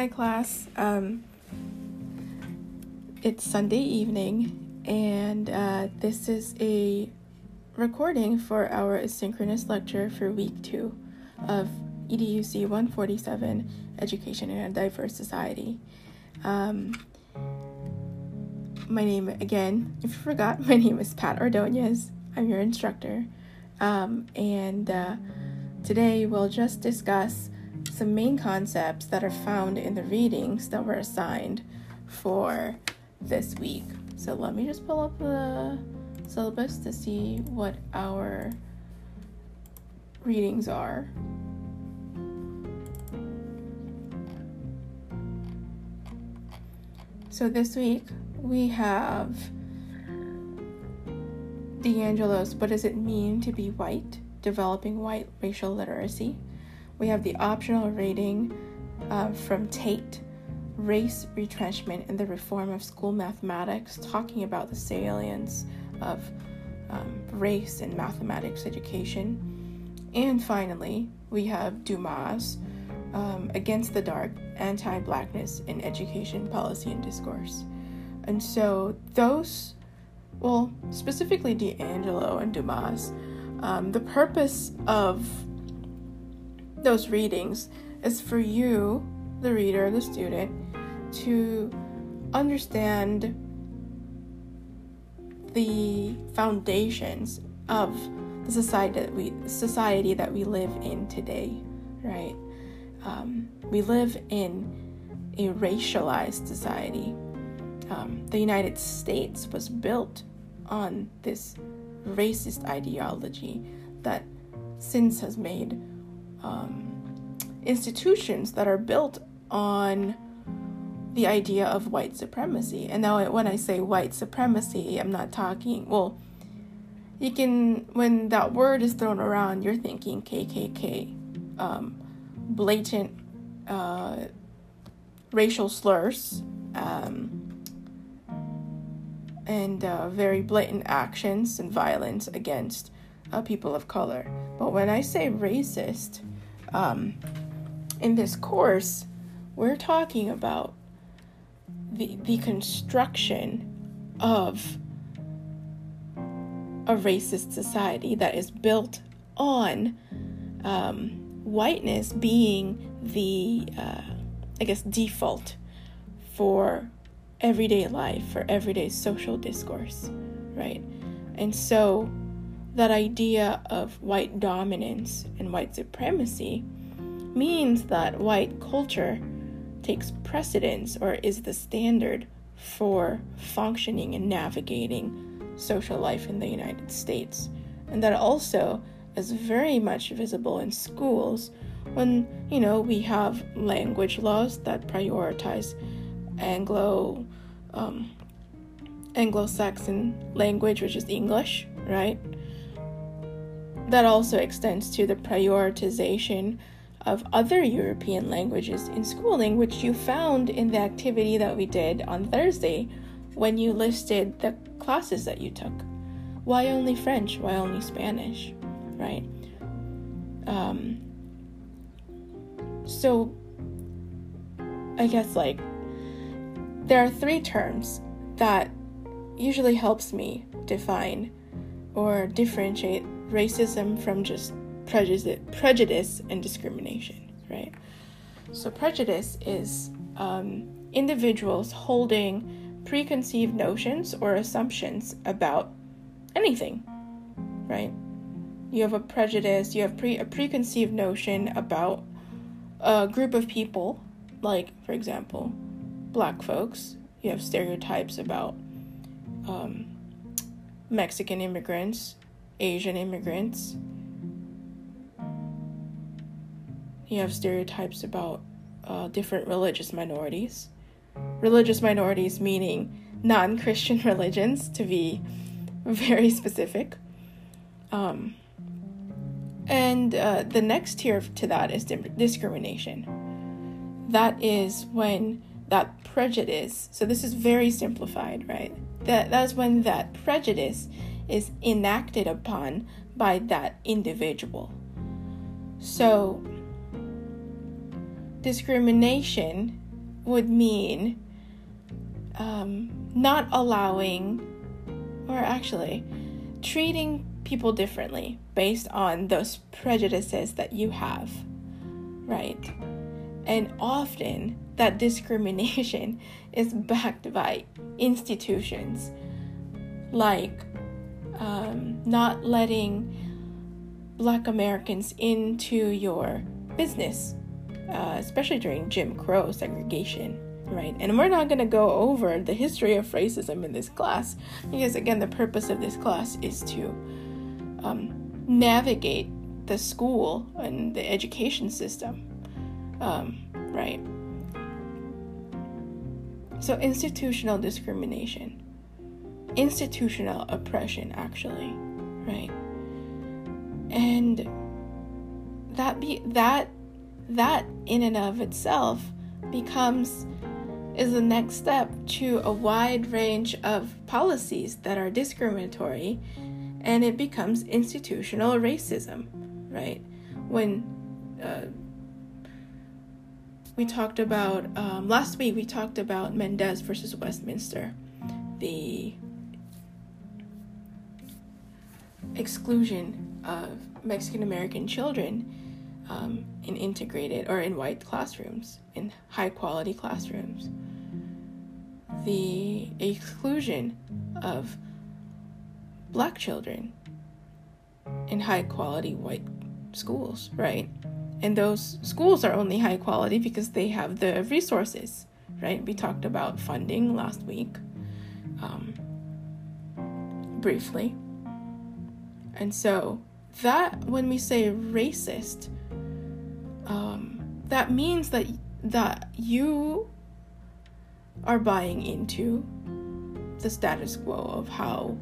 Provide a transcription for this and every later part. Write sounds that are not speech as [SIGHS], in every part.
Hi, class. Um, it's Sunday evening, and uh, this is a recording for our asynchronous lecture for week two of EDUC 147 Education in a Diverse Society. Um, my name, again, if you forgot, [LAUGHS] my name is Pat Ordonez. I'm your instructor. Um, and uh, today we'll just discuss some main concepts that are found in the readings that were assigned for this week. So let me just pull up the syllabus to see what our readings are. So this week we have DiAngelo's What Does It Mean to Be White? Developing White Racial Literacy. We have the optional reading uh, from Tate, Race Retrenchment and the Reform of School Mathematics, talking about the salience of um, race in mathematics education. And finally, we have Dumas, um, Against the Dark Anti Blackness in Education Policy and Discourse. And so, those, well, specifically DiAngelo and Dumas, um, the purpose of those readings is for you, the reader, the student, to understand the foundations of the society that we society that we live in today, right? Um, we live in a racialized society. Um, the United States was built on this racist ideology that since has made um, institutions that are built on the idea of white supremacy. And now, when I say white supremacy, I'm not talking, well, you can, when that word is thrown around, you're thinking KKK, um, blatant uh, racial slurs, um, and uh, very blatant actions and violence against uh, people of color. But when I say racist, um, in this course, we're talking about the, the construction of a racist society that is built on um, whiteness being the, uh, I guess, default for everyday life, for everyday social discourse, right? And so that idea of white dominance and white supremacy means that white culture takes precedence or is the standard for functioning and navigating social life in the United States. And that also is very much visible in schools when, you know, we have language laws that prioritize Anglo um, Anglo-Saxon language, which is English, right? That also extends to the prioritization of other European languages in schooling, which you found in the activity that we did on Thursday when you listed the classes that you took. Why only French? Why only Spanish? Right? Um, so, I guess like there are three terms that usually helps me define or differentiate racism from just prejudice, prejudice and discrimination, right? So, prejudice is um, individuals holding preconceived notions or assumptions about anything, right? You have a prejudice, you have pre- a preconceived notion about a group of people, like, for example, black folks. You have stereotypes about um, Mexican immigrants, Asian immigrants, you have stereotypes about uh, different religious minorities. Religious minorities meaning non Christian [LAUGHS] religions, to be very specific. Um, and uh, the next tier to that is discrimination. That is when that prejudice, so this is very simplified, right? That, that's when that prejudice is enacted upon by that individual. So, discrimination would mean um, not allowing, or actually treating people differently based on those prejudices that you have, right? And often that discrimination [LAUGHS] is backed by institutions like um, not letting black Americans into your business, uh, especially during Jim Crow segregation, right? And we're not going to go over the history of racism in this class because, again, the purpose of this class is to um, navigate the school and the education system, um, right? So, institutional discrimination, institutional oppression, actually, right? And that be that that in and of itself becomes is the next step to a wide range of policies that are discriminatory and it becomes institutional racism right when uh, we talked about um, last week we talked about mendez versus westminster the exclusion of mexican american children um, in integrated or in white classrooms, in high quality classrooms. The exclusion of black children in high quality white schools, right? And those schools are only high quality because they have the resources, right? We talked about funding last week um, briefly. And so, that when we say racist, um, that means that that you are buying into the status quo of how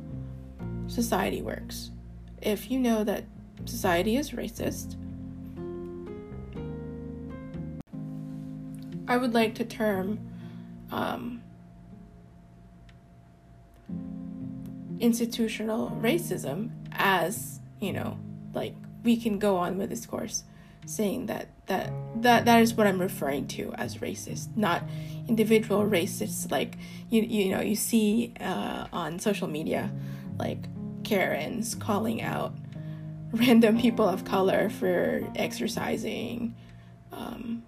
society works. If you know that society is racist, I would like to term um, institutional racism as, you know, like we can go on with this course saying that that that that is what I'm referring to as racist, not individual racists like you you know you see uh, on social media like Karens calling out [LAUGHS] random people of color for exercising, um,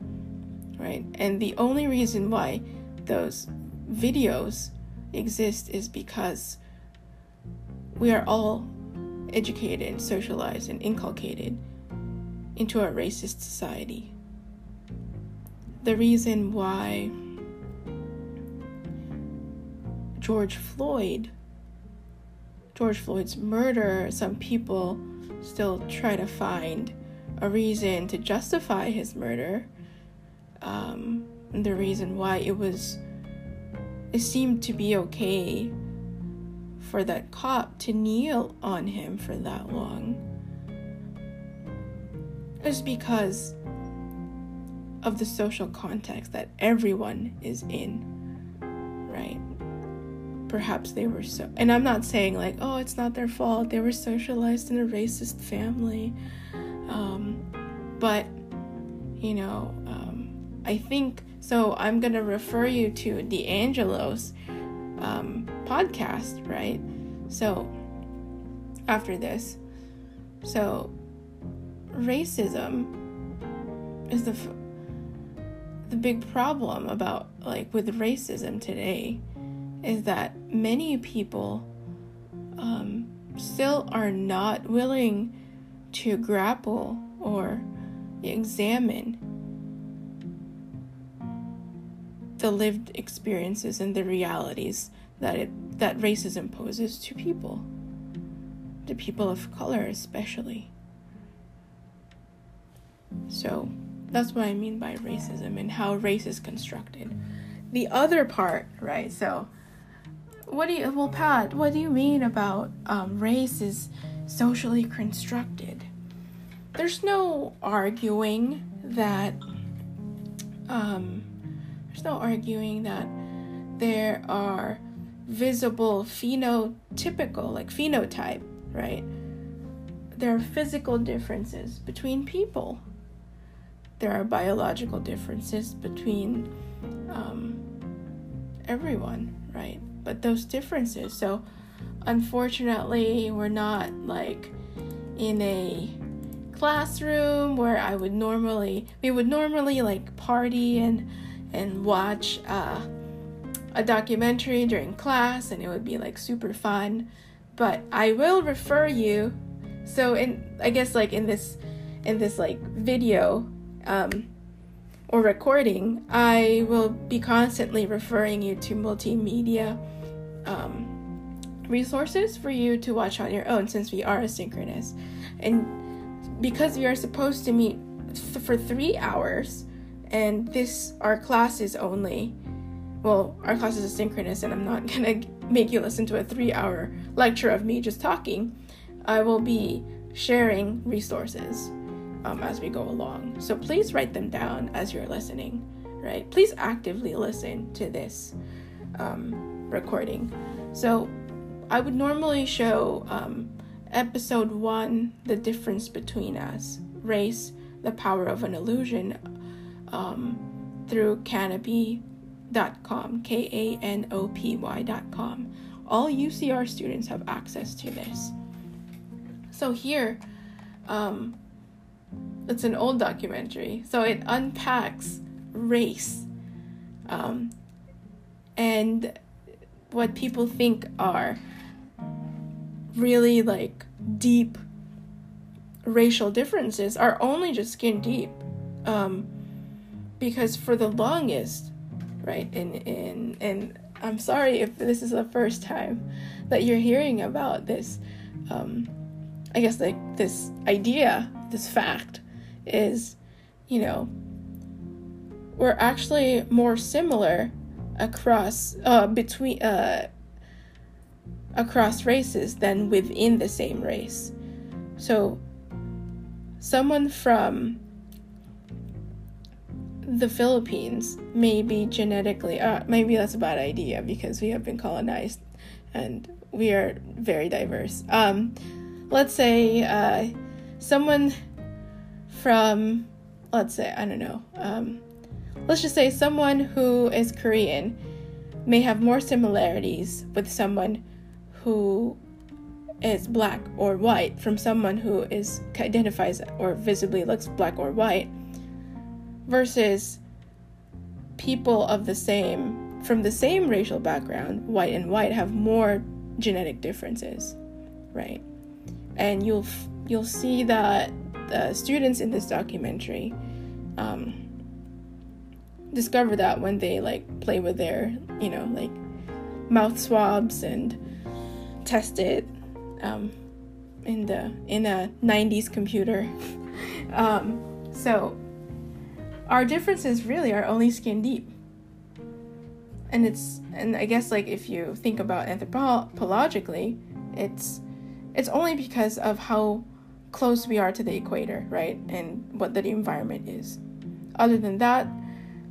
right? And the only reason why those videos exist is because we are all educated, socialized, and inculcated into a racist society. The reason why George Floyd, George Floyd's murder, some people still try to find a reason to justify his murder. Um, the reason why it was, it seemed to be okay for that cop to kneel on him for that long is because of the social context that everyone is in, right? Perhaps they were so, and I'm not saying like, oh, it's not their fault. They were socialized in a racist family. Um, but, you know, um, I think so. I'm to refer you to DiAngelo's um, podcast, right? So, after this. So, racism is the the big problem about like with racism today is that many people um, still are not willing to grapple or examine the lived experiences and the realities that it that racism poses to people to people of color especially so that's what I mean by racism and how race is constructed. The other part, right? So, what do you, well, Pat, what do you mean about um, race is socially constructed? There's no arguing that, um, there's no arguing that there are visible phenotypical, like phenotype, right? There are physical differences between people there are biological differences between um, everyone, right? But those differences. So, unfortunately, we're not like in a classroom where I would normally we would normally like party and and watch uh, a documentary during class and it would be like super fun. But I will refer you so in I guess like in this in this like video um, or recording, I will be constantly referring you to multimedia um, resources for you to watch on your own since we are asynchronous. And because we are supposed to meet th- for three hours, and this, our class is only, well, our class is asynchronous, and I'm not [LAUGHS] gonna make you listen to a three hour lecture of me just talking. I will be sharing resources um, as we go along. So please write them down as you're listening, right? Please actively listen to this um, recording. So I would normally show um, episode one, the difference between us, race, the power of an illusion, um, through kanopy.com K A N O P Y.com. All UCR students have access to this. So here, um, it's an old documentary, so it unpacks race um, and what people think are really like deep racial differences are only just skin deep um, because for the longest right and and and i'm sorry if this is the first time that you're hearing about this um, i guess like this idea this fact is, you know, we're actually more similar across uh, between uh, across races than within the same race. So, someone from the Philippines may be genetically uh, maybe that's a bad idea because we have been colonized and we are very diverse. Um, let's say uh, someone from, let's say, I don't know, um, let's just say someone who is Korean may have more similarities with someone who is black or white from someone who is identifies or visibly looks black or white versus people of the same from the same racial background white and white have more genetic differences right? And you'll you'll see that the students in this documentary um, discover that when they like play with their you know like mouth swabs and test it um, in the in a 90s computer. [LAUGHS] Um, so our differences really are only skin deep and it's and i guess like if you think about anthropologically it's it's only because of how close we are to the equator, right? And what the environment is. Other than that,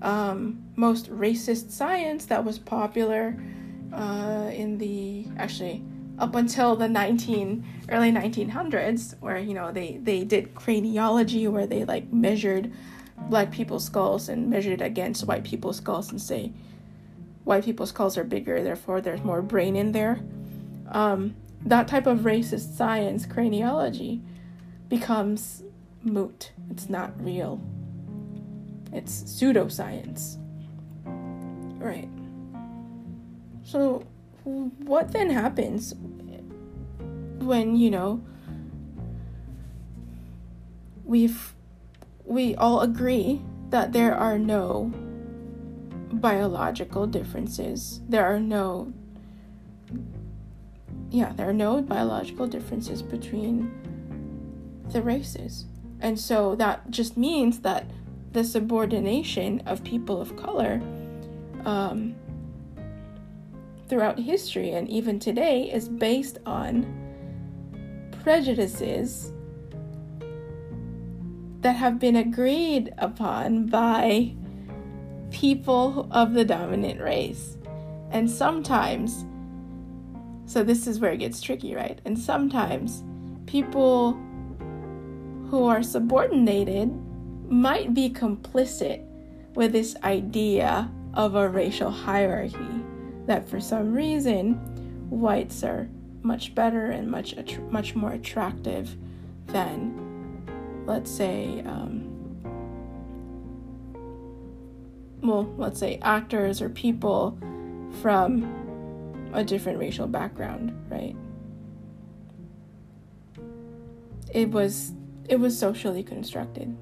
um, most racist science that was popular uh, in the actually up until the 19 early 1900s where you know they they did craniology where they like measured black people's skulls and measured it against white people's skulls and say white people's skulls are bigger therefore there's more brain in there um, that type of racist science craniology becomes moot. It's not real. It's pseudoscience. Right. So, what then happens when, you know, we've we all agree that there are no biological differences. There are no yeah, there are no biological differences between the races. And so that just means that the subordination of people of color um, throughout history and even today is based on prejudices that have been agreed upon by people of the dominant race. And sometimes, so this is where it gets tricky, right? And sometimes people who are subordinated might be complicit with this idea of a racial hierarchy that for some reason whites are much better and much much more attractive than let's say um, well let's say actors or people from a different racial background right? It was it was socially constructed.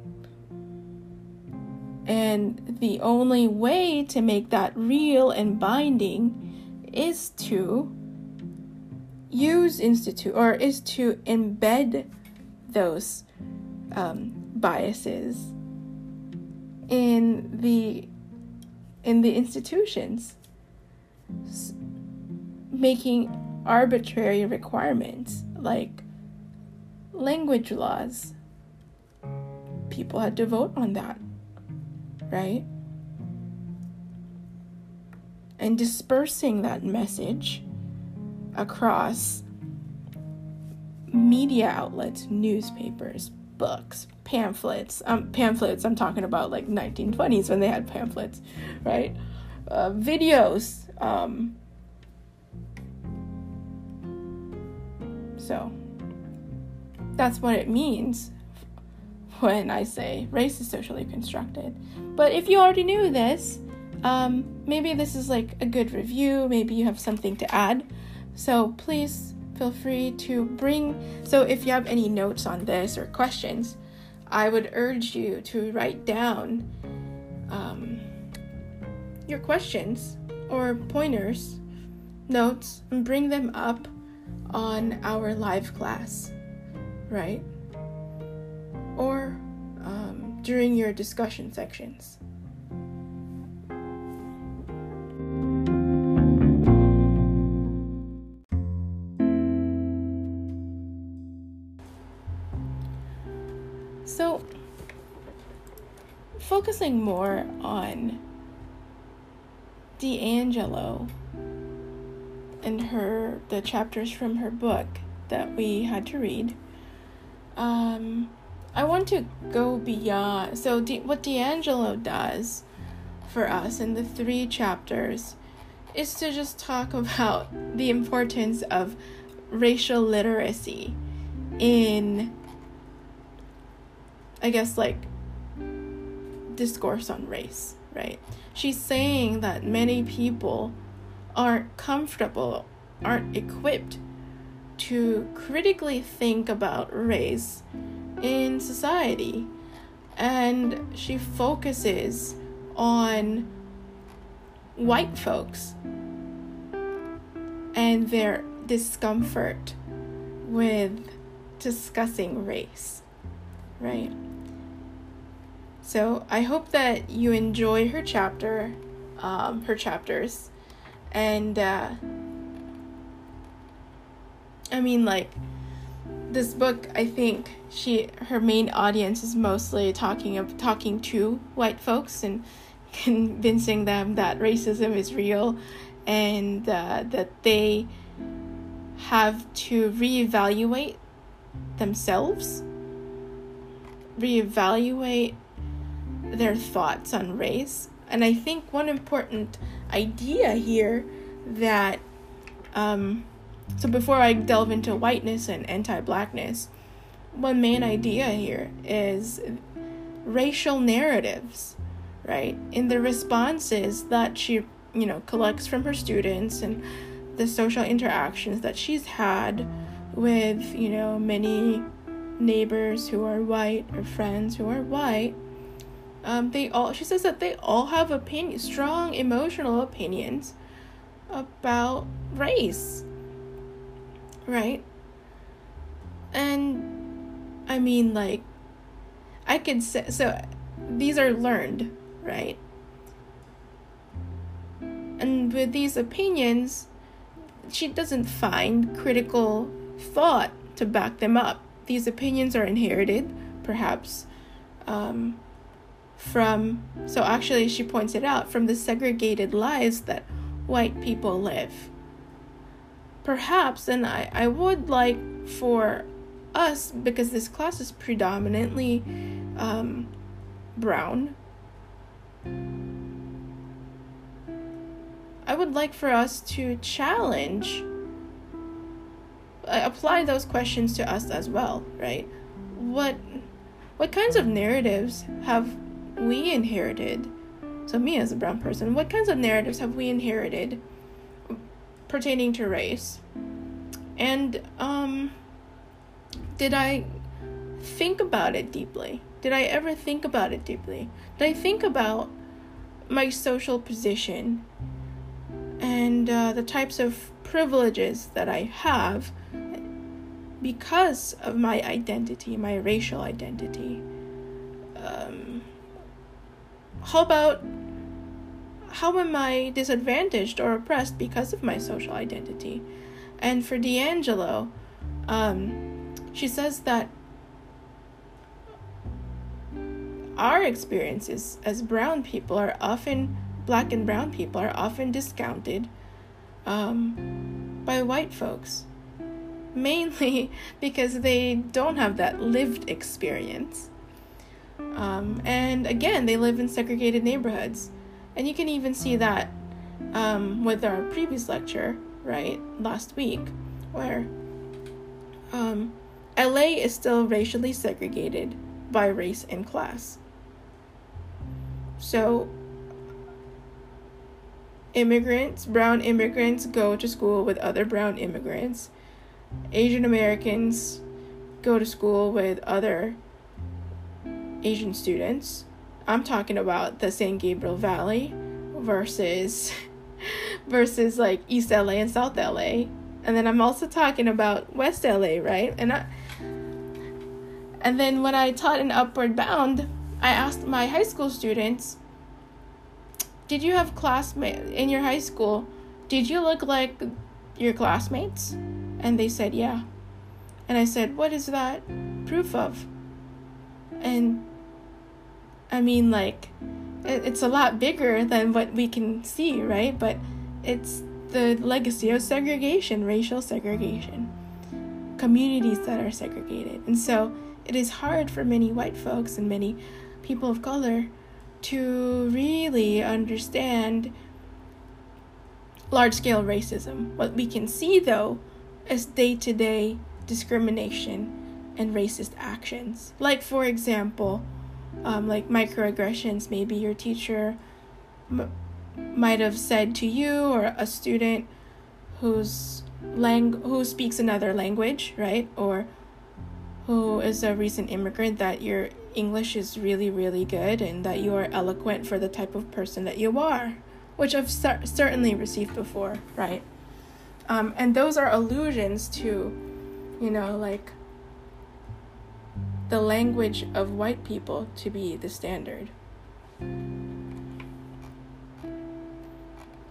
And the only way to make that real and binding is to use institute or is to embed those um, biases in the in the institutions making arbitrary requirements like language laws. People had to vote on that right? And dispersing that message across media outlets, newspapers, books, pamphlets. Um, pamphlets, I'm talking about like 1920s when they had pamphlets, right? Uh, videos. Um, so that's what it means [LAUGHS] when I say race is socially constructed. But if you already knew this, um, maybe this is like a good review, maybe you have something to add. So please feel free to bring. So if you have any notes on this or questions, I would urge you to write down um, your questions or pointers, notes, and bring them up on our live class, right? Or um, during your discussion sections. Focusing more on DiAngelo and her the chapters from her book that we had to read. Um, I want to go beyond. So, D, what DiAngelo does for us in the three chapters is to just talk about the importance of racial literacy in, I guess, like discourse on race, right? She's saying that many people aren't comfortable, aren't equipped to critically think about race in society. And she focuses on white folks and their discomfort with discussing race, right? So I hope that you enjoy her chapter, um, her chapters, and uh, I mean like this book. I think she her main audience is mostly talking of talking to white folks and [LAUGHS] convincing them that racism is real and uh, that they have to reevaluate themselves, reevaluate their thoughts on race. And I think one important idea here that, um, so before I delve into whiteness and anti blackness, one main idea here is racial narratives, right? In the responses that she, you know, collects from her students and the social interactions that she's had with, you know, many neighbors who are white or friends who are white um, they all she says that they all have opinion strong emotional opinions about race. Right? And i mean like i could say so these are learned right? And with these opinions she doesn't find critical thought to back them up. These opinions are inherited perhaps um, from, so actually, she points it out, from the segregated lives that white people live. Perhaps, and I, I would like for us, because this class is predominantly um, brown, I would like for us to challenge, uh, apply those questions to us as well, right? What, what kinds of narratives have we inherited? So, me as a brown person, what kinds of narratives have we inherited pertaining to race? And, um, did I think about it deeply? Did I ever think about it deeply? Did I think about my social position and uh, the types of privileges that I have because of my identity, my racial identity? Um, how about how am I disadvantaged or oppressed because of my social identity? And for DiAngelo, um, she says that our experiences as brown people are often black and brown people are often discounted um, by white folks mainly [LAUGHS] because they don't have that lived experience um, and again they live in segregated neighborhoods and you can even see that um, with our previous lecture right last week where um, la is still racially segregated by race and class so, immigrants, brown immigrants, go to school with other brown immigrants. Asian Americans go to school with other Asian students. I'm talking about the San Gabriel Valley versus [LAUGHS] versus like East LA and South LA. And then I'm also talking about West LA, right? And I and then when I taught in Upward Bound, I asked my high school students, Did you have classmates in your high school? Did you look like your classmates? And they said, Yeah. And I said, What is that proof of? And I mean, like, it's a lot bigger than what we can see, right? But it's the legacy of segregation, racial segregation, communities that are segregated. And so it is hard for many white folks and many people of color to really understand large scale racism. What we can see, though, is day to day discrimination and racist actions. Like, for example, um, like microaggressions. Maybe your teacher m- might have said to you or a student who's lang- who speaks another language, right? Or who is a recent immigrant that your English is really, really good and that you are eloquent for the type of person that you are, which I've cer- certainly received before, right? Um, and those are allusions to, you know, like the language of white people to be the standard.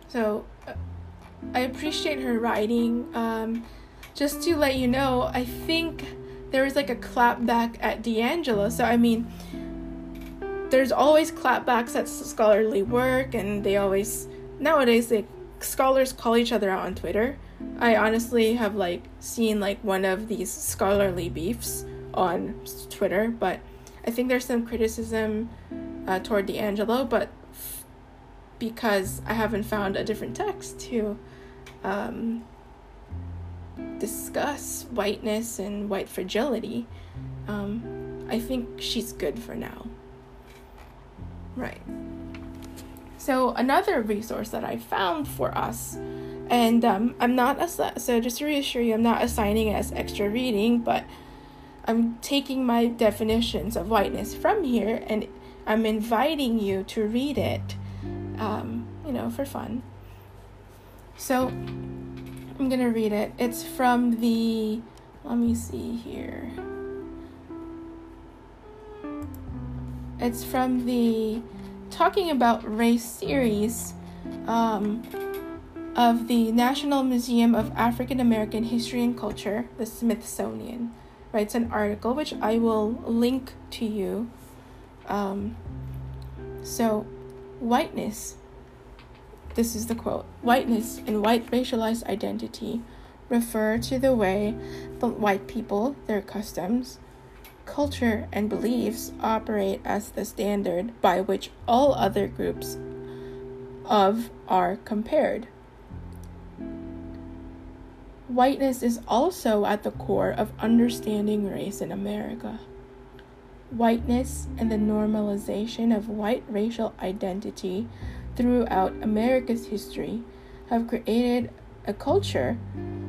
So uh, I appreciate her writing. Um, just to let you know, I think there was like a clapback at DiAngelo. So I mean, there's always clapbacks at scholarly work, and they always nowadays they scholars call each other out on Twitter. I honestly have like seen like one of these scholarly beefs on Twitter, but I think there's some criticism uh, toward DiAngelo, but f- because I haven't found a different text to um, discuss whiteness and white fragility, um, I think she's good for now. Right. So another resource that I found for us, and um, I'm not assi- so just to reassure you, I'm not assigning it as extra reading, but I'm taking my definitions of whiteness from here, and I'm inviting you to read it, um, you know, for fun. So I'm gonna read it. It's from the. Let me see here. It's from the talking about race series um, of the National Museum of African American History and Culture, the Smithsonian. It's an article which I will link to you. Um, so, whiteness this is the quote Whiteness and white racialized identity refer to the way the white people, their customs, culture, and beliefs operate as the standard by which all other groups of are compared. Whiteness is also at the core of understanding race in America. Whiteness and the normalization of white racial identity throughout America's history have created a culture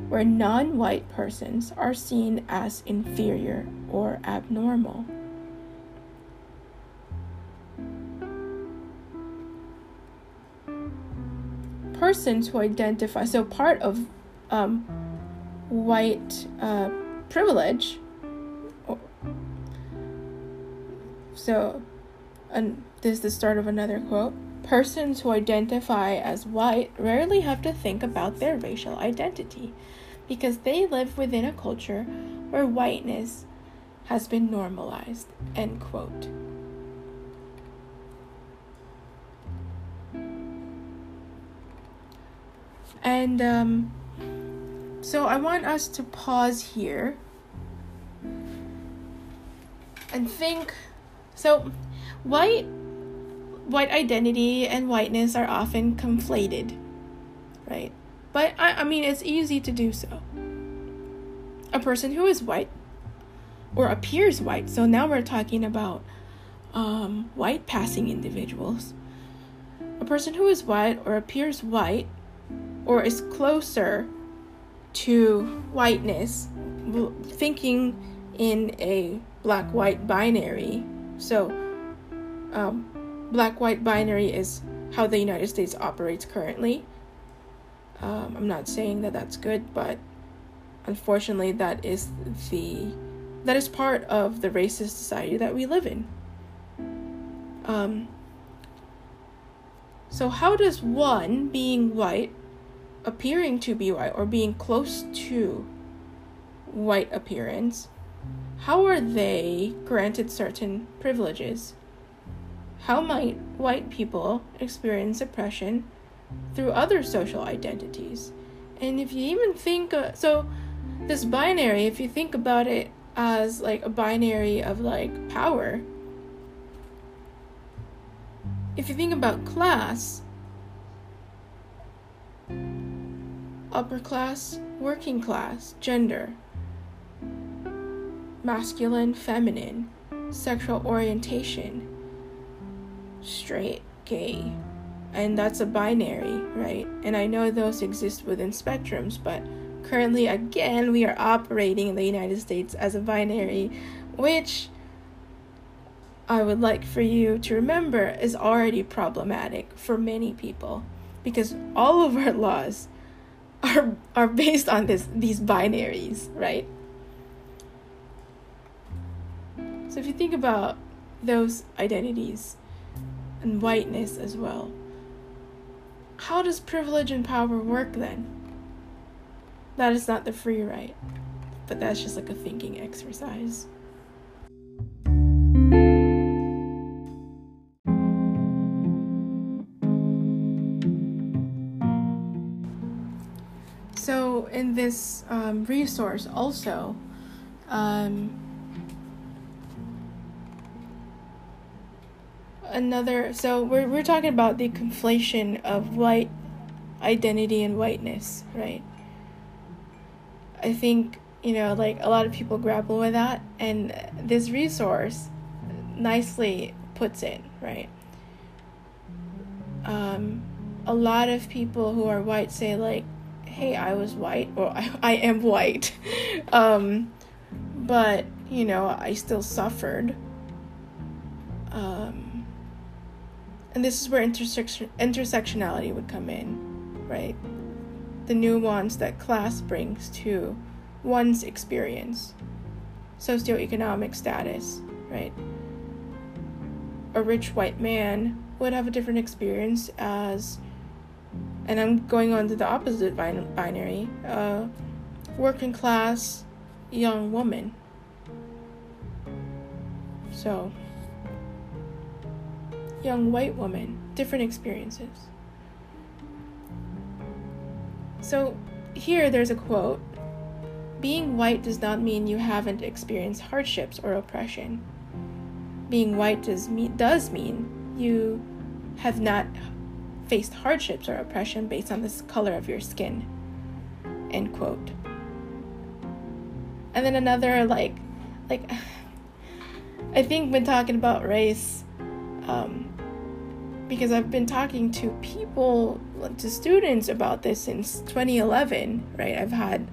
where non white persons are seen as inferior or abnormal. Persons who identify, so part of um, white uh, privilege, so and this is the start of another quote Persons who identify as white rarely have to think about their racial identity because they live within a culture where whiteness has been normalized. End quote. And um, so I want us to pause here and think. So, white white identity and whiteness are often conflated, right? But I, I mean, it's easy to do so. A person who is white or appears white, so now we're talking about um, white passing individuals. A person who is white or appears white or is closer to whiteness, thinking in a black white binary. So, um, black white binary is how the United States operates currently. Um, I'm not saying that that's good, but unfortunately, that is the that is part of the racist society that we live in. Um, so, how does one being white, appearing to be white, or being close to white appearance, how are they granted certain privileges? How might white people experience oppression through other social identities? And if you even think, so this binary, if you think about it as like a binary of like power, if you think about class, upper class, working class, gender, masculine, feminine, sexual orientation, straight, gay. And that's a binary, right? And I know those exist within spectrums, but currently, again, we are operating in the United States as a binary, which I would like for you to remember is already problematic for many people because all of our laws are are based on this these binaries, right? So if you think about those identities, and whiteness as well. How does privilege and power work then? That is not the free right, but that's just like a thinking exercise. In this um, resource, also, um, another so we're we're talking about the conflation of white identity and whiteness, right? I think, you know, like a lot of people grapple with that and this resource nicely puts it, right? Um a lot of people who are white say like, "Hey, I was white or I, I am white." um but, you know, I still suffered. Um and this is where intersection intersectionality would come in, right? The nuance that class brings to one's experience, socioeconomic status, right? A rich white man would have a different experience as, and I'm going on to the opposite bin- binary, uh, working class young woman. So, young white woman, different experiences. So here there's a quote Being white does not mean you haven't experienced hardships or oppression. Being white does mean, does mean you have not faced hardships or oppression based on the color of your skin. End quote. And then another like like [SIGHS] I think when talking about race, um, because I've been talking to people, to students about this since 2011, right? I've had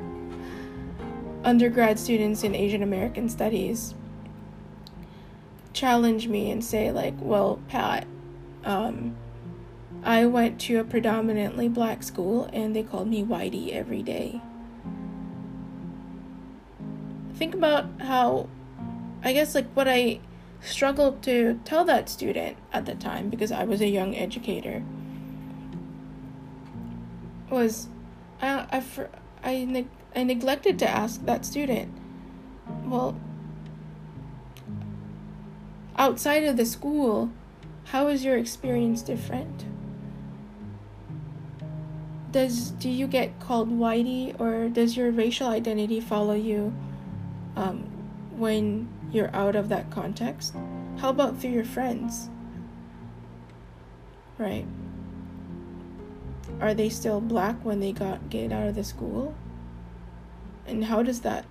undergrad students in Asian American studies challenge me and say, like, well, Pat, um, I went to a predominantly black school and they called me Whitey every day. Think about how, I guess, like what I struggled to tell that student at the time because I was a young educator was I, I, I, neg- I neglected to ask that student, well, outside of the school, how is your experience different? Does do you get called whitey or does your racial identity follow you um, when you're out of that context? How about through your friends? Right. Are they still black when they got get out of the school? And how does that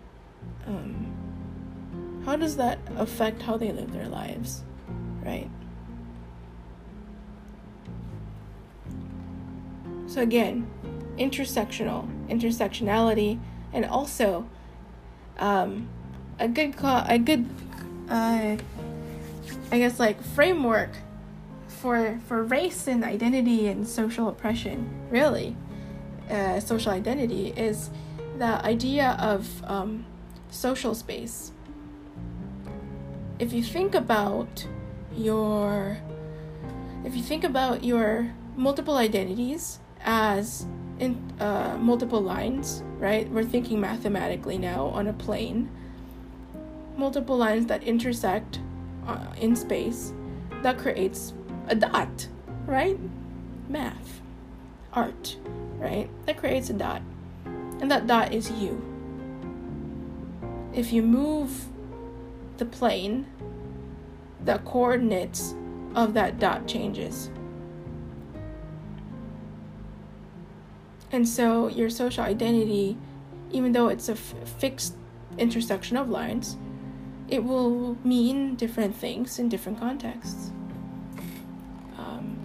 um, how does that affect how they live their lives? Right? So again, intersectional, intersectionality, and also um, a good co- a good uh, I guess like framework for for race and identity and social oppression really. Uh, social identity is the idea of um, social space. If you think about your if you think about your multiple identities as in uh, multiple lines right we're thinking mathematically now on a plane multiple lines that intersect uh, in space that creates a dot, right? Math, art, right? That creates a dot. And that dot is you. If you move the plane, the coordinates of that dot changes. And so your social identity, even though it's a f- fixed intersection of lines, it will mean different things in different contexts. Um,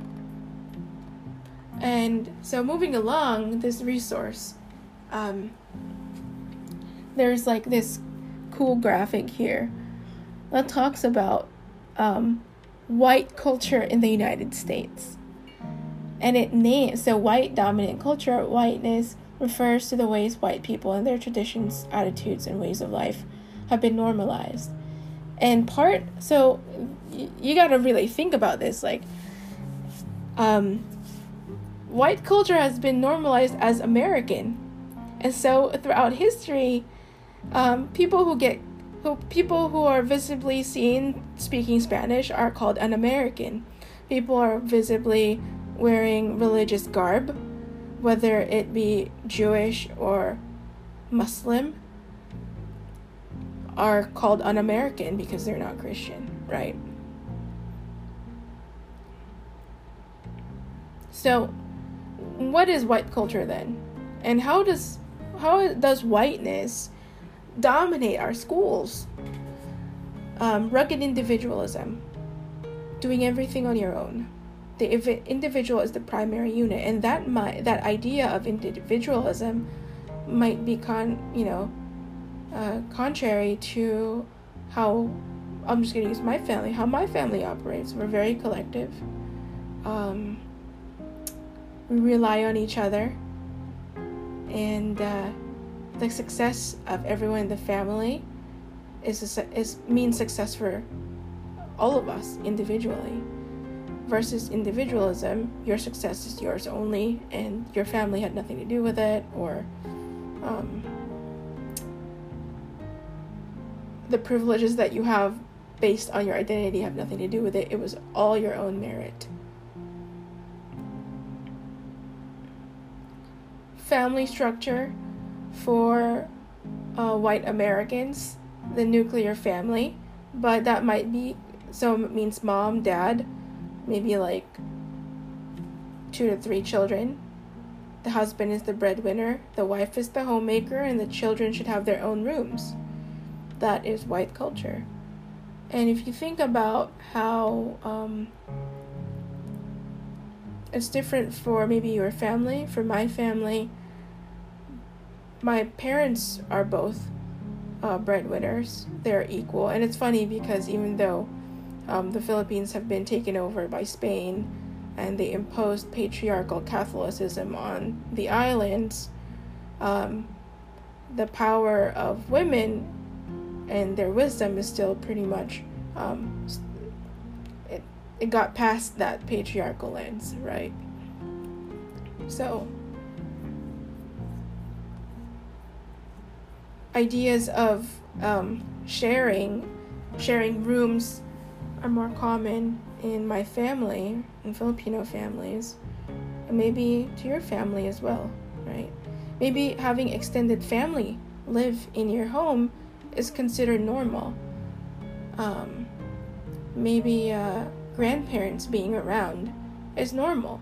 and so, moving along this resource, um, there's like this cool graphic here that talks about um, white culture in the United States. And it names so white dominant culture, whiteness refers to the ways white people and their traditions, attitudes, and ways of life have been normalized. And part, so y- you got to really think about this. Like, um, white culture has been normalized as American. And so throughout history, um, people who get who people who are visibly seen speaking Spanish are called an American. People are visibly wearing religious garb, whether it be Jewish or Muslim are called un American because they're not Christian, right? So, what is white culture then? And how does how does whiteness dominate our schools? Um, rugged individualism, doing everything on your own. The individual is the primary unit, and that might that idea of individualism might be con you know uh, contrary to how I'm just going to use my family, how my family operates. We're very collective. Um, we rely on each other. And uh, the success of everyone in the family is, is means success for all of us individually. Versus individualism, your success is yours only, and your family had nothing to do with it, or um, the privileges that you have based on your identity have nothing to do with it. It was all your own merit. Family structure for uh, white Americans, the nuclear family, but that might be so it means mom, dad, maybe like two to three children. The husband is the breadwinner, the wife is the homemaker, and the children should have their own rooms. That is white culture. And if you think about how um, it's different for maybe your family, for my family, my parents are both uh, breadwinners. They're equal. And it's funny because even though um, the Philippines have been taken over by Spain and they imposed patriarchal Catholicism on the islands, um, the power of women and their wisdom is still pretty much um, it, it got past that patriarchal lens, right? So ideas of um, sharing sharing rooms are more common in my family in filipino families and maybe to your family as well right? Maybe having extended family live in your home is considered normal. Um, maybe uh, grandparents being around is normal.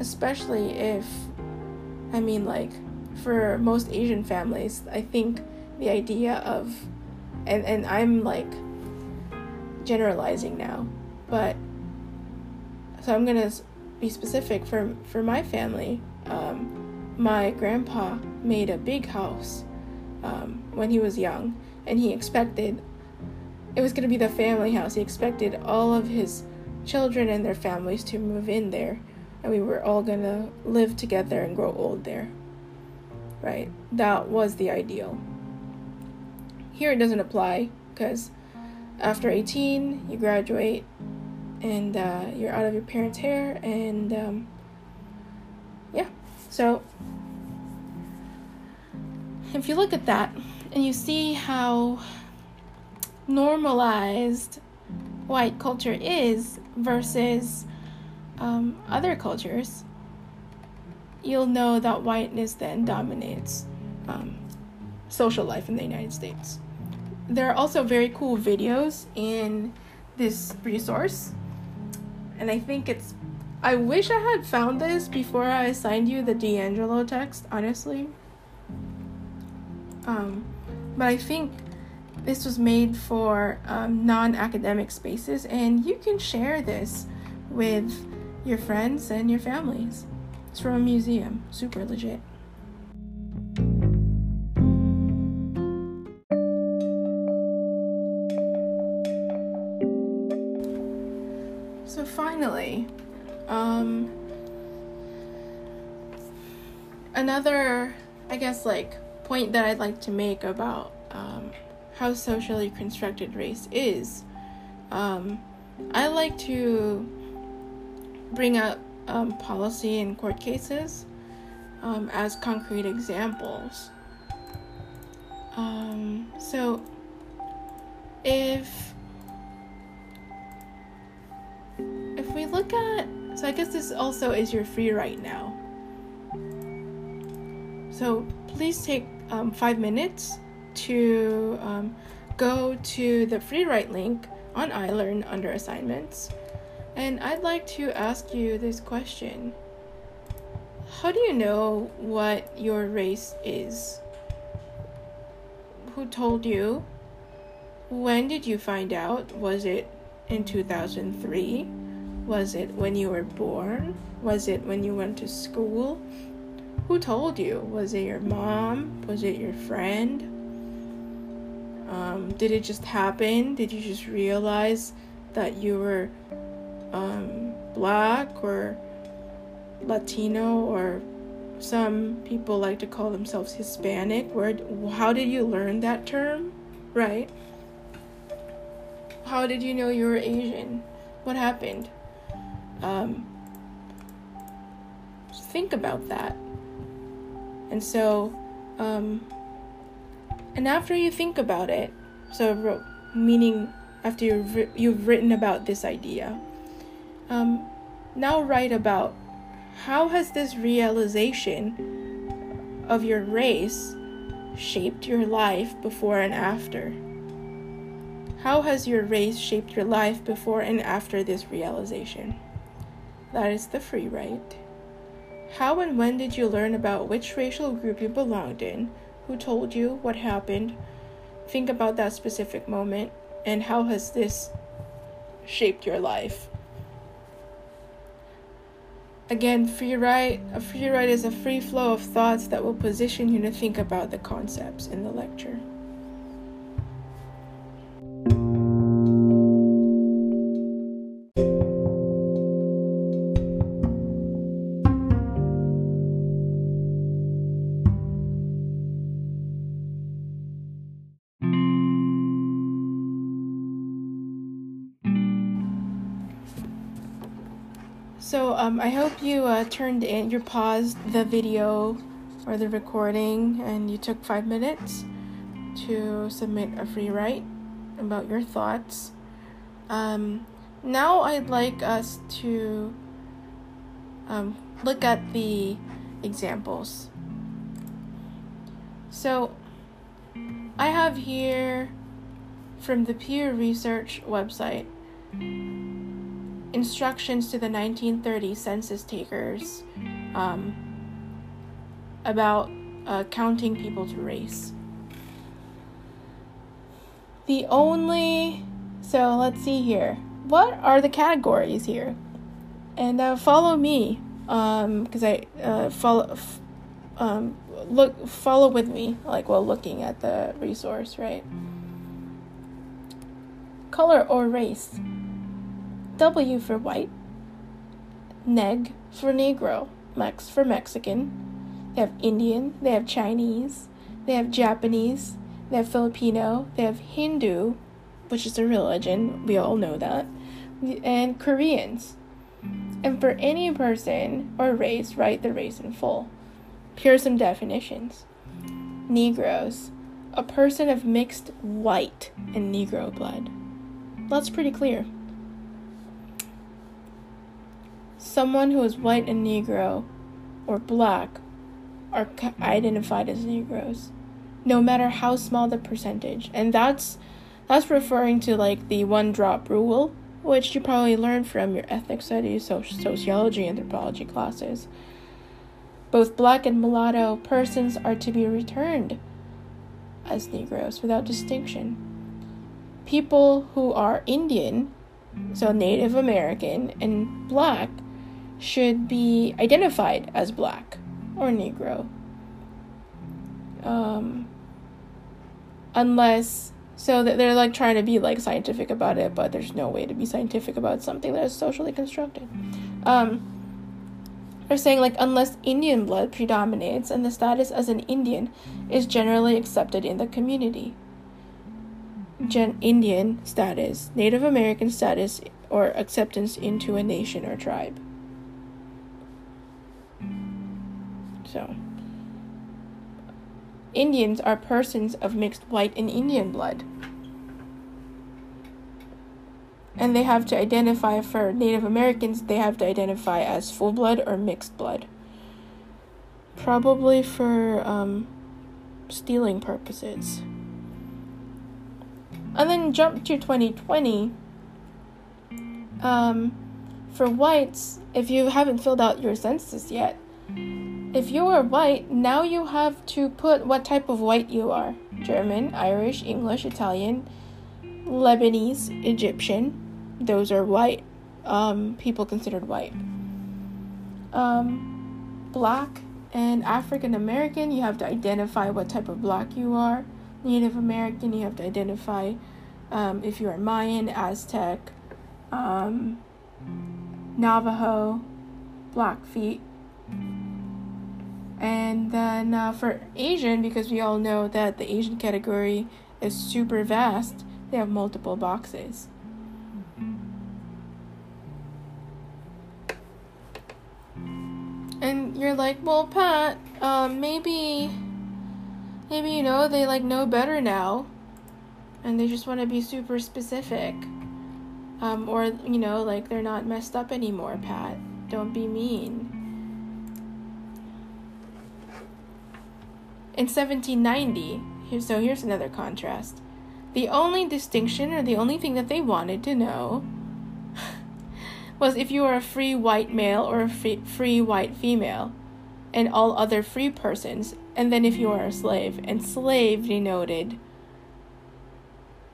Especially if i mean like for most Asian families, I think the idea of, and, and I'm like generalizing now, but so I'm gonna be specific for for my family. Um, my grandpa made a big house um, when he was young, and he expected it was gonna be the family house. He expected all of his children and their families to move in there, and we were all gonna live together and grow old there right? That was the ideal. Here it doesn't apply because after 18, you graduate and uh, you're out of your parents' hair, and um, yeah. So if you look at that and you see how normalized white culture is versus um, other cultures, you'll know that whiteness then dominates um, social life in the United States. There are also very cool videos in this resource, and I think it's. I wish I had found this before I assigned you the DiAngelo text, honestly. Um, but I think this was made for um, non academic spaces, and you can share this with your friends and your families. It's from a museum. Super legit. Finally, um, another, I guess, like point that I'd like to make about um, how socially constructed race is. Um, I like to bring up um, policy and court cases um, as concrete examples. Um, so, if we look at, so I guess this also is your free write now. So please take um, five minutes to um, go to the free write link on iLearn under assignments and I'd like to ask you this question How do you know what your race is? Who told you? When did you find out? Was it in 2003? Was it when you were born? Was it when you went to school? Who told you? Was it your mom? Was it your friend? Um, did it just happen? Did you just realize that you were um, black or Latino or some people like to call themselves Hispanic. Where how did you learn that term? Right? How did you know you were Asian? What happened? Um, think about that. And so, um, and after you think about it, so meaning after you've, you've written about this idea, um, now write about how has this realization of your race shaped your life before and after? How has your race shaped your life before and after this realization? That is the free write. How and when did you learn about which racial group you belonged in? Who told you? What happened? Think about that specific moment and how has this shaped your life? Again, free write. A free write is a free flow of thoughts that will position you to think about the concepts in the lecture. Um, I hope you uh, turned in, you paused the video or the recording, and you took five minutes to submit a free write about your thoughts. Um, now I'd like us to um, look at the examples. So I have here from the Pew Research website instructions to the 1930 census takers um, about uh, counting people to race. The only. So let's see here. What are the categories here? And uh, follow me, because um, I uh, follow. F- um, look, follow with me, like while looking at the resource, right? Color or race. W for white, Neg for Negro, Mex for Mexican. They have Indian, they have Chinese, they have Japanese, they have Filipino, they have Hindu, which is a religion, we all know that, and Koreans. And for any person or race, write the race in full. Here are some definitions Negroes, a person of mixed white and Negro blood. That's pretty clear. Someone who is white and Negro or black are identified as Negroes, no matter how small the percentage. And that's that's referring to like the one drop rule, which you probably learned from your ethnic studies, sociology, anthropology classes. Both black and mulatto persons are to be returned as Negroes without distinction. People who are Indian, so Native American, and black should be identified as black or Negro. Um, unless, so that they're like trying to be like scientific about it, but there's no way to be scientific about something that is socially constructed. Um, they're saying like unless Indian blood predominates and the status as an Indian is generally accepted in the community. Gen- Indian status, Native American status, or acceptance into a nation or tribe. So, Indians are persons of mixed white and Indian blood. And they have to identify for Native Americans, they have to identify as full blood or mixed blood. Probably for um, stealing purposes. And then jump to 2020. Um, for whites, if you haven't filled out your census yet, if you are white, now you have to put what type of white you are German, Irish, English, Italian, Lebanese, Egyptian. Those are white um, people considered white. Um, black and African American, you have to identify what type of black you are. Native American, you have to identify um, if you are Mayan, Aztec, um, Navajo, Blackfeet, and then uh, for Asian, because we all know that the Asian category is super vast, they have multiple boxes. And you're like, well, Pat, um, maybe, maybe you know they like know better now, and they just want to be super specific, um, or you know like they're not messed up anymore. Pat, don't be mean. In 1790, so here's another contrast. The only distinction or the only thing that they wanted to know [LAUGHS] was if you were a free white male or a free, free white female, and all other free persons, and then if you are a slave. And slave denoted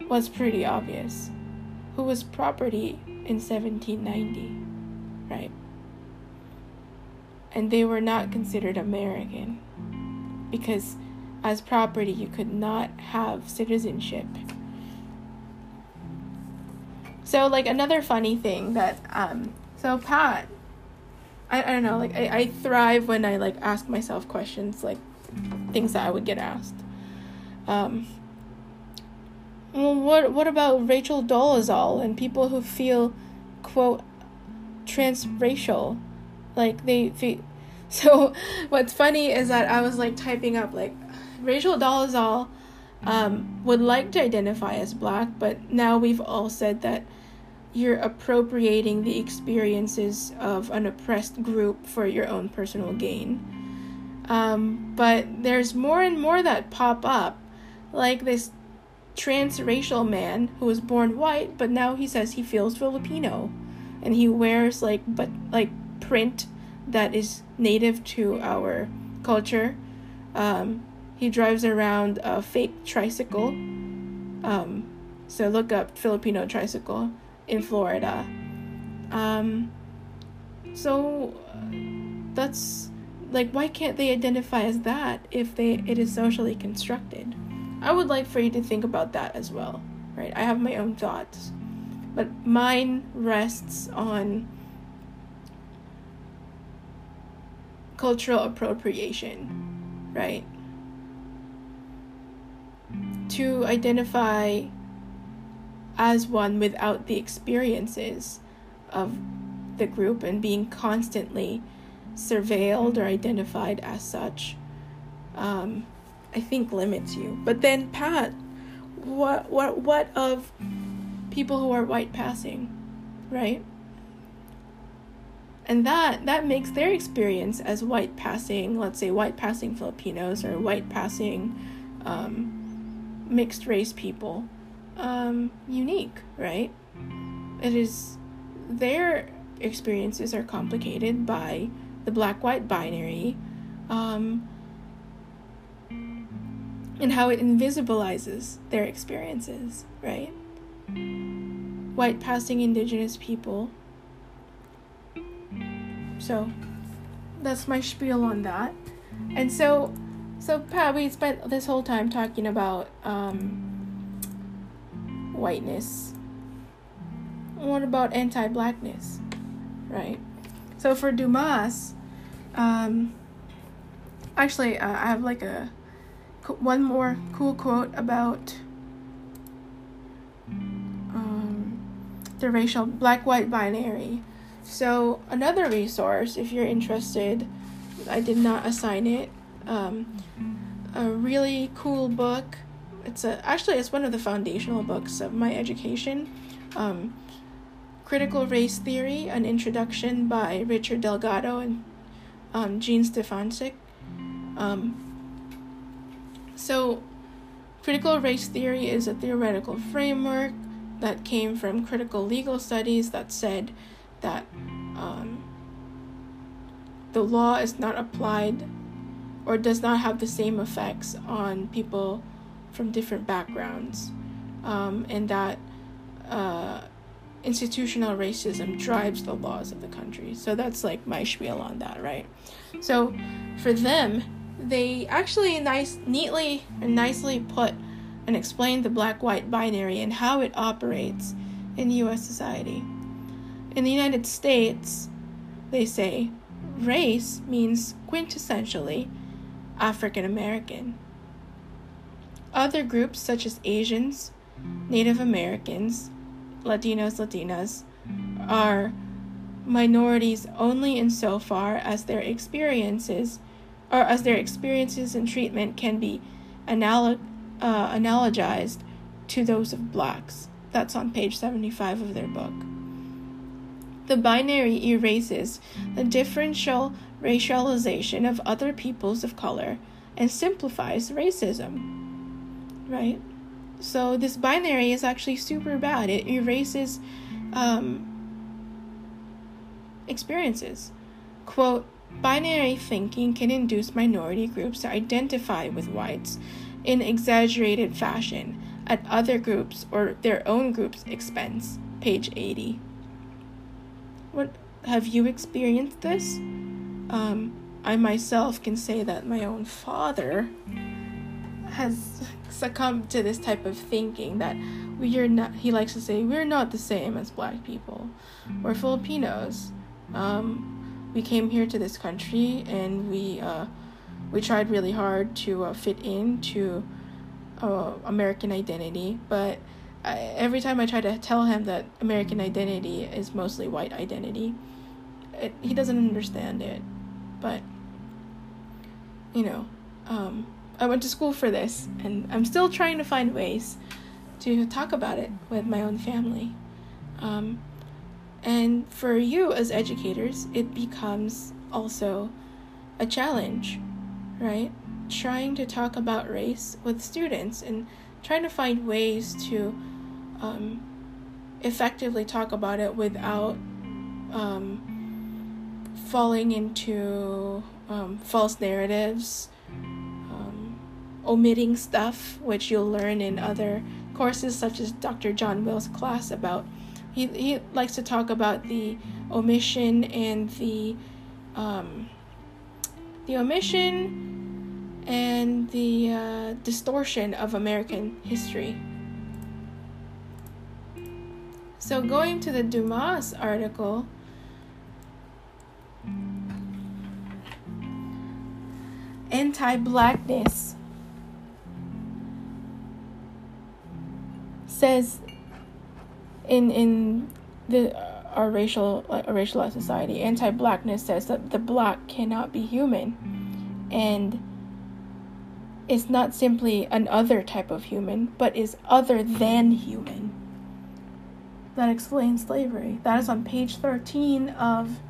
was pretty obvious. Who was property in 1790, right? And they were not considered American because as property you could not have citizenship. So like another funny thing that um so Pat I, I don't know, like I, I thrive when I like ask myself questions like things that I would get asked. Um well, what what about Rachel Dolezal and people who feel quote transracial? Like they, they [LAUGHS] so what's funny is that I was like typing up like Rachel Dolezal um, would like to identify as black, but now we've all said that you're appropriating the experiences of an oppressed group for your own personal gain. Um, but there's more and more that pop up, like this transracial man who was born white, but now he says he feels Filipino, and he wears like but like print that is native to our culture. Um, he drives around a fake tricycle. Um, so look up Filipino tricycle in Florida. Um, so that's like why can't they identify as that if they it is socially constructed? I would like for you to think about that as well, right? I have my own thoughts, but mine rests on cultural appropriation, right? To identify as one without the experiences of the group and being constantly surveilled or identified as such, um, I think limits you. But then, Pat, what what what of people who are white passing, right? And that that makes their experience as white passing, let's say white passing Filipinos or white passing um, mixed race people, um, unique, right? It is their experiences are complicated by the black white binary um, and how it invisibilizes their experiences, right? White passing indigenous people. So that's my spiel on that. And so, so Pat, we spent this whole time talking about um, whiteness? What about anti blackness? Right? So for Dumas, um, actually, uh, I have like a one more cool quote about um, the racial black white binary. So, another resource, if you're interested, I did not assign it. Um, a really cool book it's a actually it's one of the foundational books of my education. Um, Critical Race Theory: An Introduction by Richard Delgado and um, Jean Stefancic. Um, so, critical race theory is a theoretical framework that came from critical legal studies that said that um, the law is not applied or does not have the same effects on people from different backgrounds, um, and that uh, institutional racism drives the laws of the country. So that's like my spiel on that, right? So for them, they actually nice, neatly and nicely put and explained the black-white binary and how it operates in U.S. society. In the United States, they say race means quintessentially African American. Other groups, such as Asians, Native Americans, Latinos, Latinas, are minorities only insofar as their experiences or as their experiences and treatment can be analog- uh, analogized to those of blacks. That's on page 75 of their book. The binary erases the differential racialization of other peoples of color and simplifies racism right? So this binary is actually super bad. It erases um, experiences. Quote, binary thinking can induce minority groups to identify with whites in exaggerated fashion at other groups or their own group's expense. Page 80. What have you experienced this? Um, I myself can say that my own father has [LAUGHS] succumbed to this type of thinking that we are not he likes to say we're not the same as black people We're Filipinos. Um, we came here to this country and we uh, we tried really hard to uh, fit into uh, American identity, but I, every time I try to tell him that American identity is mostly white identity, it, he doesn't understand it. But you know, um, I went to school for this, and I'm still trying to find ways to talk about it with my own family. Um, and for you as educators, it becomes also a challenge, right? Trying to talk about race with students and trying to find ways to um, effectively talk about it without um, falling into um, false narratives, um, omitting stuff, which you'll learn in other courses, such as Dr. John Will's class about. He, he likes to talk about the omission and the um, the omission and the uh, distortion of American history. So, going to the Dumas article, anti blackness says in in the uh, our racial uh, racialized society anti-blackness says that the black cannot be human and it's not simply an other type of human but is other than human that explains slavery that is on page 13 of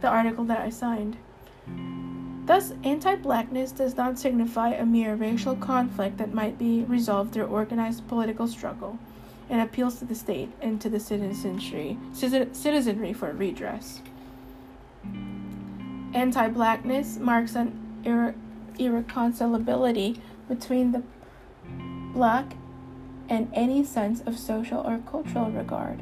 the article that i signed Thus, anti blackness does not signify a mere racial conflict that might be resolved through organized political struggle and appeals to the state and to the citizenry, citizenry for redress. Anti blackness marks an irre- irreconcilability between the black and any sense of social or cultural regard.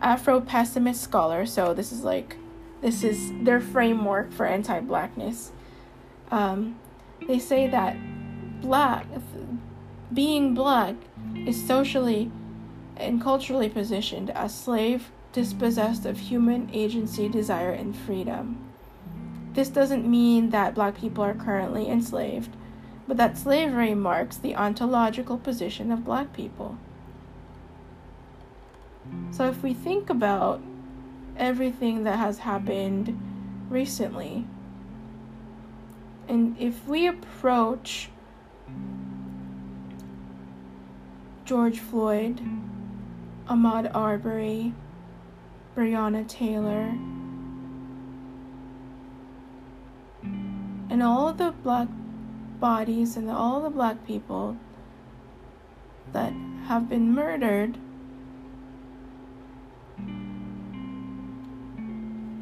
Afro pessimist scholar, so this is like this is their framework for anti-blackness. Um, they say that black being black is socially and culturally positioned as slave dispossessed of human agency, desire, and freedom. This doesn't mean that black people are currently enslaved, but that slavery marks the ontological position of black people. So if we think about everything that has happened recently, and if we approach George Floyd, Ahmaud Arbery, Breonna Taylor, and all the black bodies and all the black people that have been murdered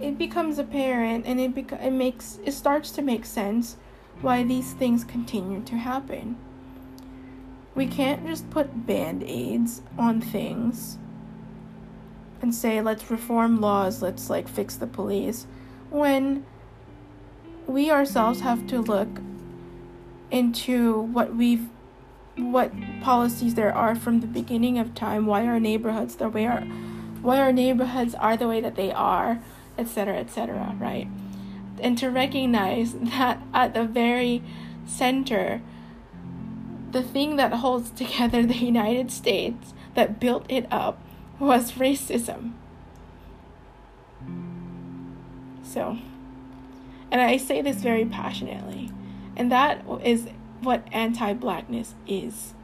it becomes apparent and it beca- it makes it starts to make sense why these things continue to happen. We can't just put band-aids on things and say let's reform laws, let's like fix the police when we ourselves have to look into what we've what policies there are from the beginning of time, why our neighborhoods the way our why our neighborhoods are the way that they are, etc., etc., right? And to recognize [LAUGHS] that at the very center, the thing that holds together the [LAUGHS] United States, that built it up, was racism. So, and I say this very passionately, and that is what anti blackness is.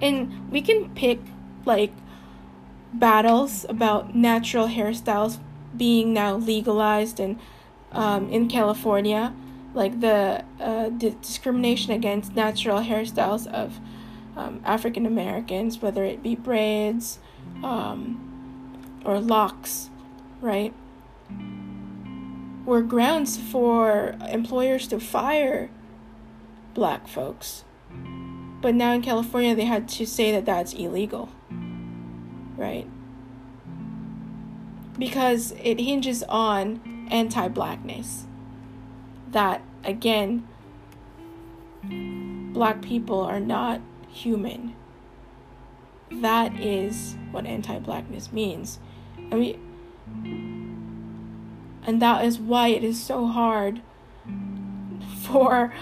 And we can pick like battles about natural hairstyles being now legalized and um, in California, like the uh, discrimination against natural hairstyles of um, African Americans, whether it be braids um, or locks, right? Were grounds for employers to fire black folks. But now in California, they had to say that that's illegal, right? Because it hinges on anti blackness. That, again, black people are not human. That is what anti blackness means. And we and that is why it is so hard for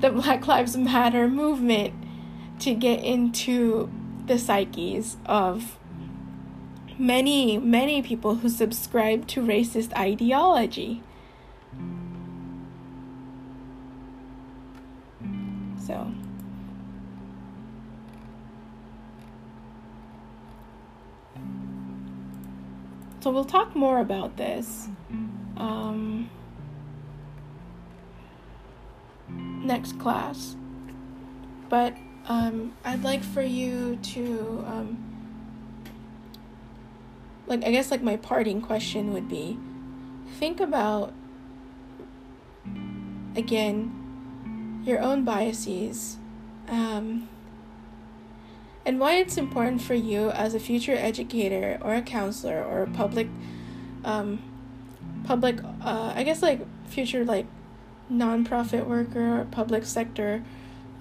the Black Lives Matter movement to get into the psyches of many, many people who subscribe to racist ideology. So. So we'll talk more about this. Um, next class. But um, I'd like for you to, um, like, I guess, like, my parting question would be think about, again, your own biases. Um, and why it's important for you as a future educator or a counselor or a public um, public uh, i guess like future like nonprofit worker or public sector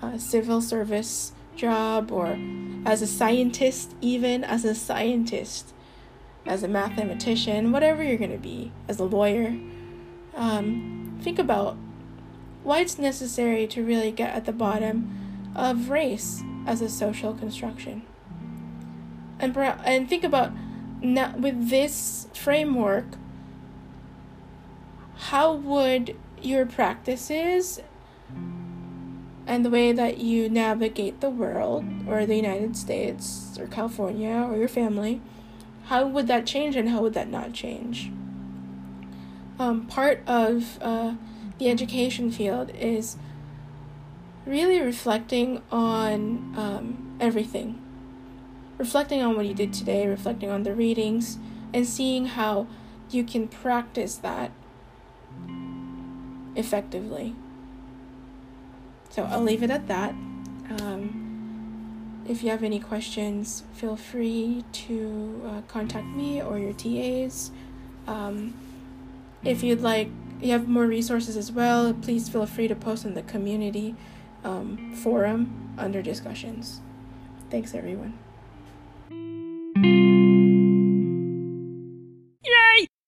uh, civil service job or as a scientist even as a scientist as a mathematician whatever you're going to be as a lawyer um, think about why it's necessary to really get at the bottom of race as a social construction. And, and think about now with this framework, how would your practices and the way that you navigate the world or the United States or California or your family, how would that change and how would that not change? Um, part of uh, the education field is really reflecting on um, everything. Reflecting on what you did today, reflecting on the readings, and seeing how you can practice that effectively. So I'll leave it at that. Um, if you have any questions, feel free to uh, contact me or your TAs. Um, if you'd like, you have more resources as well, please feel free to post in the community um, forum under discussions. Thanks, everyone.